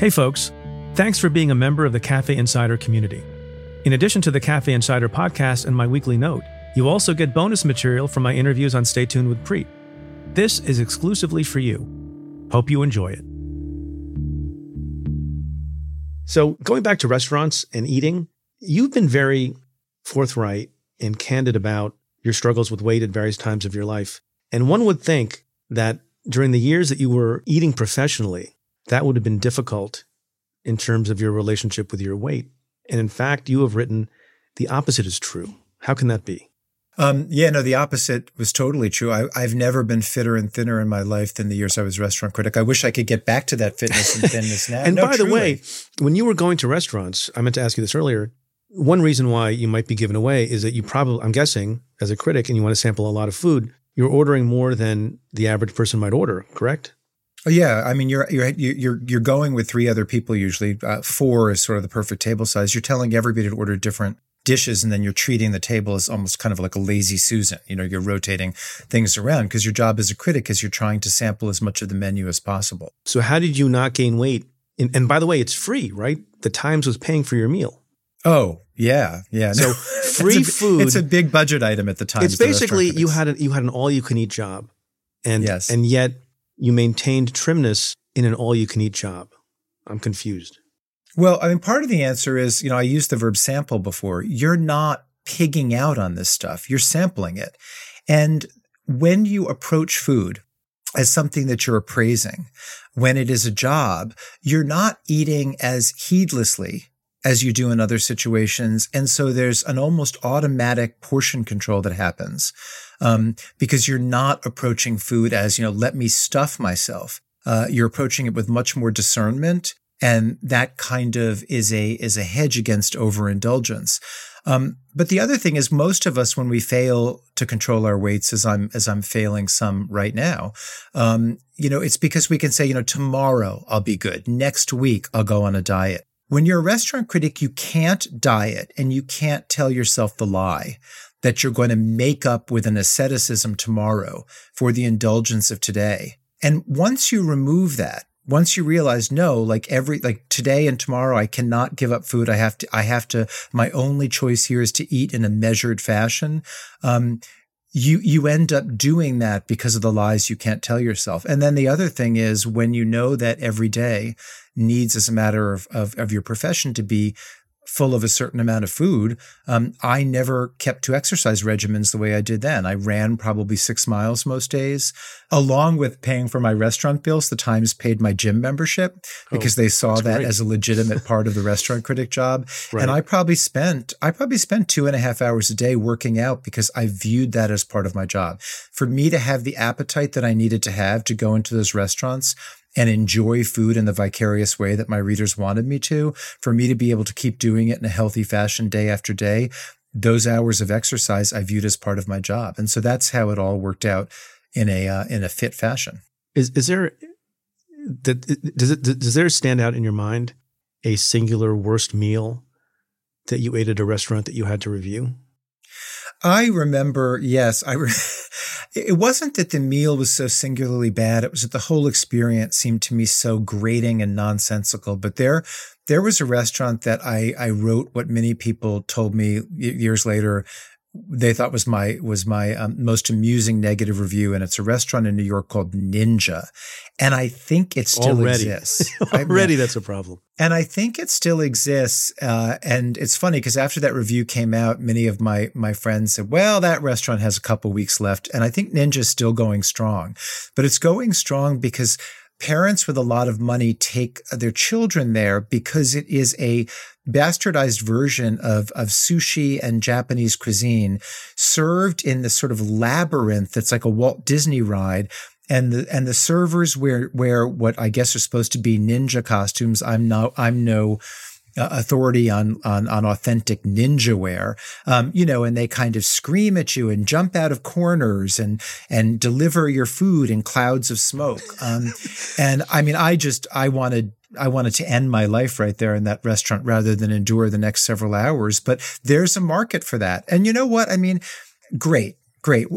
Hey, folks. Thanks for being a member of the Cafe Insider community. In addition to the Cafe Insider podcast and my weekly note, you also get bonus material from my interviews on Stay Tuned with Preet. This is exclusively for you. Hope you enjoy it. So, going back to restaurants and eating, you've been very forthright and candid about your struggles with weight at various times of your life. And one would think that during the years that you were eating professionally, that would have been difficult in terms of your relationship with your weight. And in fact, you have written the opposite is true. How can that be? Um, yeah, no, the opposite was totally true. I, have never been fitter and thinner in my life than the years I was restaurant critic. I wish I could get back to that fitness and thinness now. and no, by truly. the way, when you were going to restaurants, I meant to ask you this earlier. One reason why you might be given away is that you probably, I'm guessing, as a critic, and you want to sample a lot of food, you're ordering more than the average person might order, correct? Yeah, I mean you're you're you're you're going with three other people usually. Uh, four is sort of the perfect table size. You're telling everybody to order different dishes and then you're treating the table as almost kind of like a lazy Susan. You know, you're rotating things around because your job as a critic is you're trying to sample as much of the menu as possible. So how did you not gain weight? And, and by the way, it's free, right? The Times was paying for your meal. Oh, yeah, yeah. So free it's a, food. It's a big budget item at the time. It's basically you had a, you had an all you can eat job, and yes. and yet you maintained trimness in an all you can eat job. I'm confused. Well, I mean, part of the answer is, you know, I used the verb sample before. You're not pigging out on this stuff. You're sampling it. And when you approach food as something that you're appraising, when it is a job, you're not eating as heedlessly as you do in other situations. And so there's an almost automatic portion control that happens um, because you're not approaching food as, you know, let me stuff myself. Uh, you're approaching it with much more discernment. And that kind of is a, is a hedge against overindulgence. Um, but the other thing is most of us, when we fail to control our weights, as I'm, as I'm failing some right now, um, you know, it's because we can say, you know, tomorrow I'll be good. Next week I'll go on a diet. When you're a restaurant critic, you can't diet and you can't tell yourself the lie that you're going to make up with an asceticism tomorrow for the indulgence of today. And once you remove that, once you realize no like every like today and tomorrow i cannot give up food. I have to i have to my only choice here is to eat in a measured fashion. Um, you you end up doing that because of the lies you can't tell yourself. And then the other thing is when you know that every day needs as a matter of, of, of your profession to be full of a certain amount of food, um, I never kept to exercise regimens the way I did then. I ran probably six miles most days, along with paying for my restaurant bills. The Times paid my gym membership because oh, they saw that great. as a legitimate part of the restaurant critic job. Right. And I probably spent I probably spent two and a half hours a day working out because I viewed that as part of my job. For me to have the appetite that I needed to have to go into those restaurants and enjoy food in the vicarious way that my readers wanted me to, for me to be able to keep doing it in a healthy fashion day after day, those hours of exercise I viewed as part of my job. And so that's how it all worked out in a uh, in a fit fashion. Is is there does it does there stand out in your mind a singular worst meal that you ate at a restaurant that you had to review? I remember, yes, I. Re- it wasn't that the meal was so singularly bad; it was that the whole experience seemed to me so grating and nonsensical. But there, there was a restaurant that I I wrote what many people told me years later they thought was my was my um, most amusing negative review, and it's a restaurant in New York called Ninja, and I think it still Already. exists. Already, that's a problem. And I think it still exists. Uh, and it's funny because after that review came out, many of my my friends said, "Well, that restaurant has a couple weeks left," and I think Ninja is still going strong, but it's going strong because parents with a lot of money take their children there because it is a bastardized version of, of sushi and Japanese cuisine served in this sort of labyrinth that's like a Walt Disney ride. And the, and the servers wear, wear what I guess are supposed to be ninja costumes. I'm no, I'm no, uh, authority on, on, on authentic ninja wear, um, you know, and they kind of scream at you and jump out of corners and, and deliver your food in clouds of smoke. Um, and I mean, I just, I wanted, I wanted to end my life right there in that restaurant rather than endure the next several hours. But there's a market for that. And you know what? I mean, great, great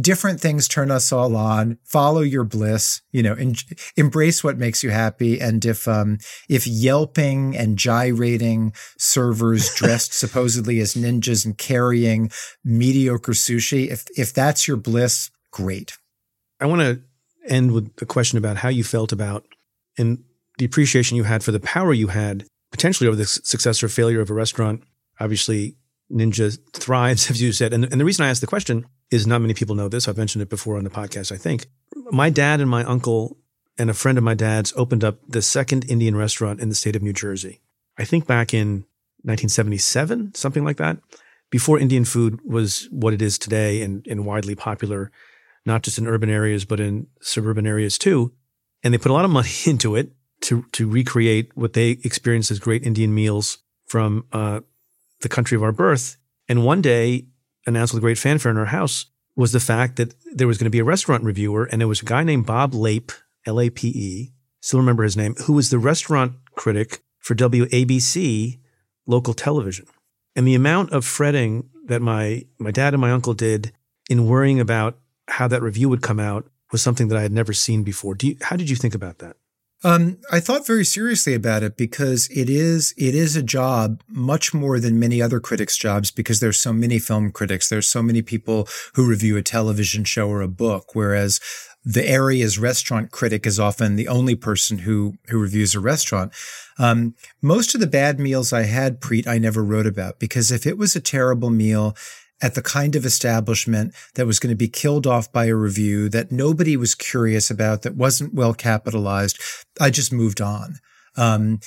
different things turn us all on. Follow your bliss, you know, en- embrace what makes you happy. And if, um, if yelping and gyrating servers dressed supposedly as ninjas and carrying mediocre sushi, if, if that's your bliss, great. I want to end with a question about how you felt about and the appreciation you had for the power you had potentially over the success or failure of a restaurant. Obviously, Ninja thrives, as you said. And, and the reason I asked the question is not many people know this. I've mentioned it before on the podcast, I think. My dad and my uncle and a friend of my dad's opened up the second Indian restaurant in the state of New Jersey. I think back in 1977, something like that, before Indian food was what it is today and, and widely popular, not just in urban areas, but in suburban areas too. And they put a lot of money into it to, to recreate what they experienced as great Indian meals from uh, the country of our birth. And one day, announced with great fanfare in our house, was the fact that there was going to be a restaurant reviewer, and it was a guy named Bob Lape, L A P E, still remember his name, who was the restaurant critic for WABC local television. And the amount of fretting that my, my dad and my uncle did in worrying about how that review would come out was something that I had never seen before. You, how did you think about that? Um, I thought very seriously about it because it is it is a job much more than many other critics' jobs because there's so many film critics, there's so many people who review a television show or a book, whereas the area's restaurant critic is often the only person who who reviews a restaurant. Um, most of the bad meals I had, Preet, I never wrote about because if it was a terrible meal at the kind of establishment that was going to be killed off by a review that nobody was curious about, that wasn't well capitalized. I just moved on. Um,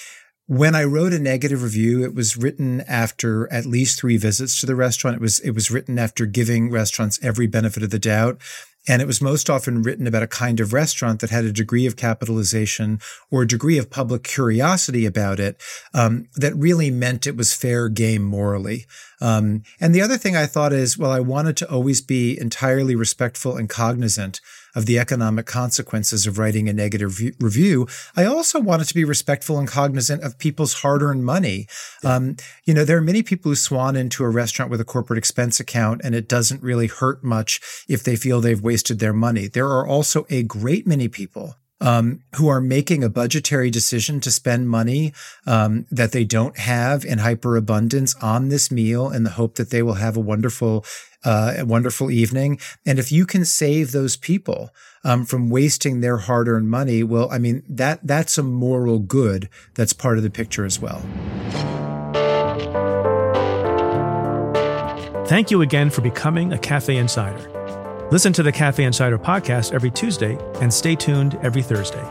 when I wrote a negative review, it was written after at least three visits to the restaurant. It was, it was written after giving restaurants every benefit of the doubt. And it was most often written about a kind of restaurant that had a degree of capitalization or a degree of public curiosity about it um, that really meant it was fair game morally. Um, and the other thing I thought is, well, I wanted to always be entirely respectful and cognizant of the economic consequences of writing a negative re- review. I also wanted to be respectful and cognizant of people's hard earned money. Um, you know, there are many people who swan into a restaurant with a corporate expense account and it doesn't really hurt much if they feel they've wasted their money. There are also a great many people um, who are making a budgetary decision to spend money um, that they don't have in hyperabundance on this meal in the hope that they will have a wonderful, uh, wonderful evening. And if you can save those people um, from wasting their hard-earned money, well, I mean that that's a moral good that's part of the picture as well. Thank you again for becoming a Cafe Insider. Listen to the Cafe Insider podcast every Tuesday and stay tuned every Thursday.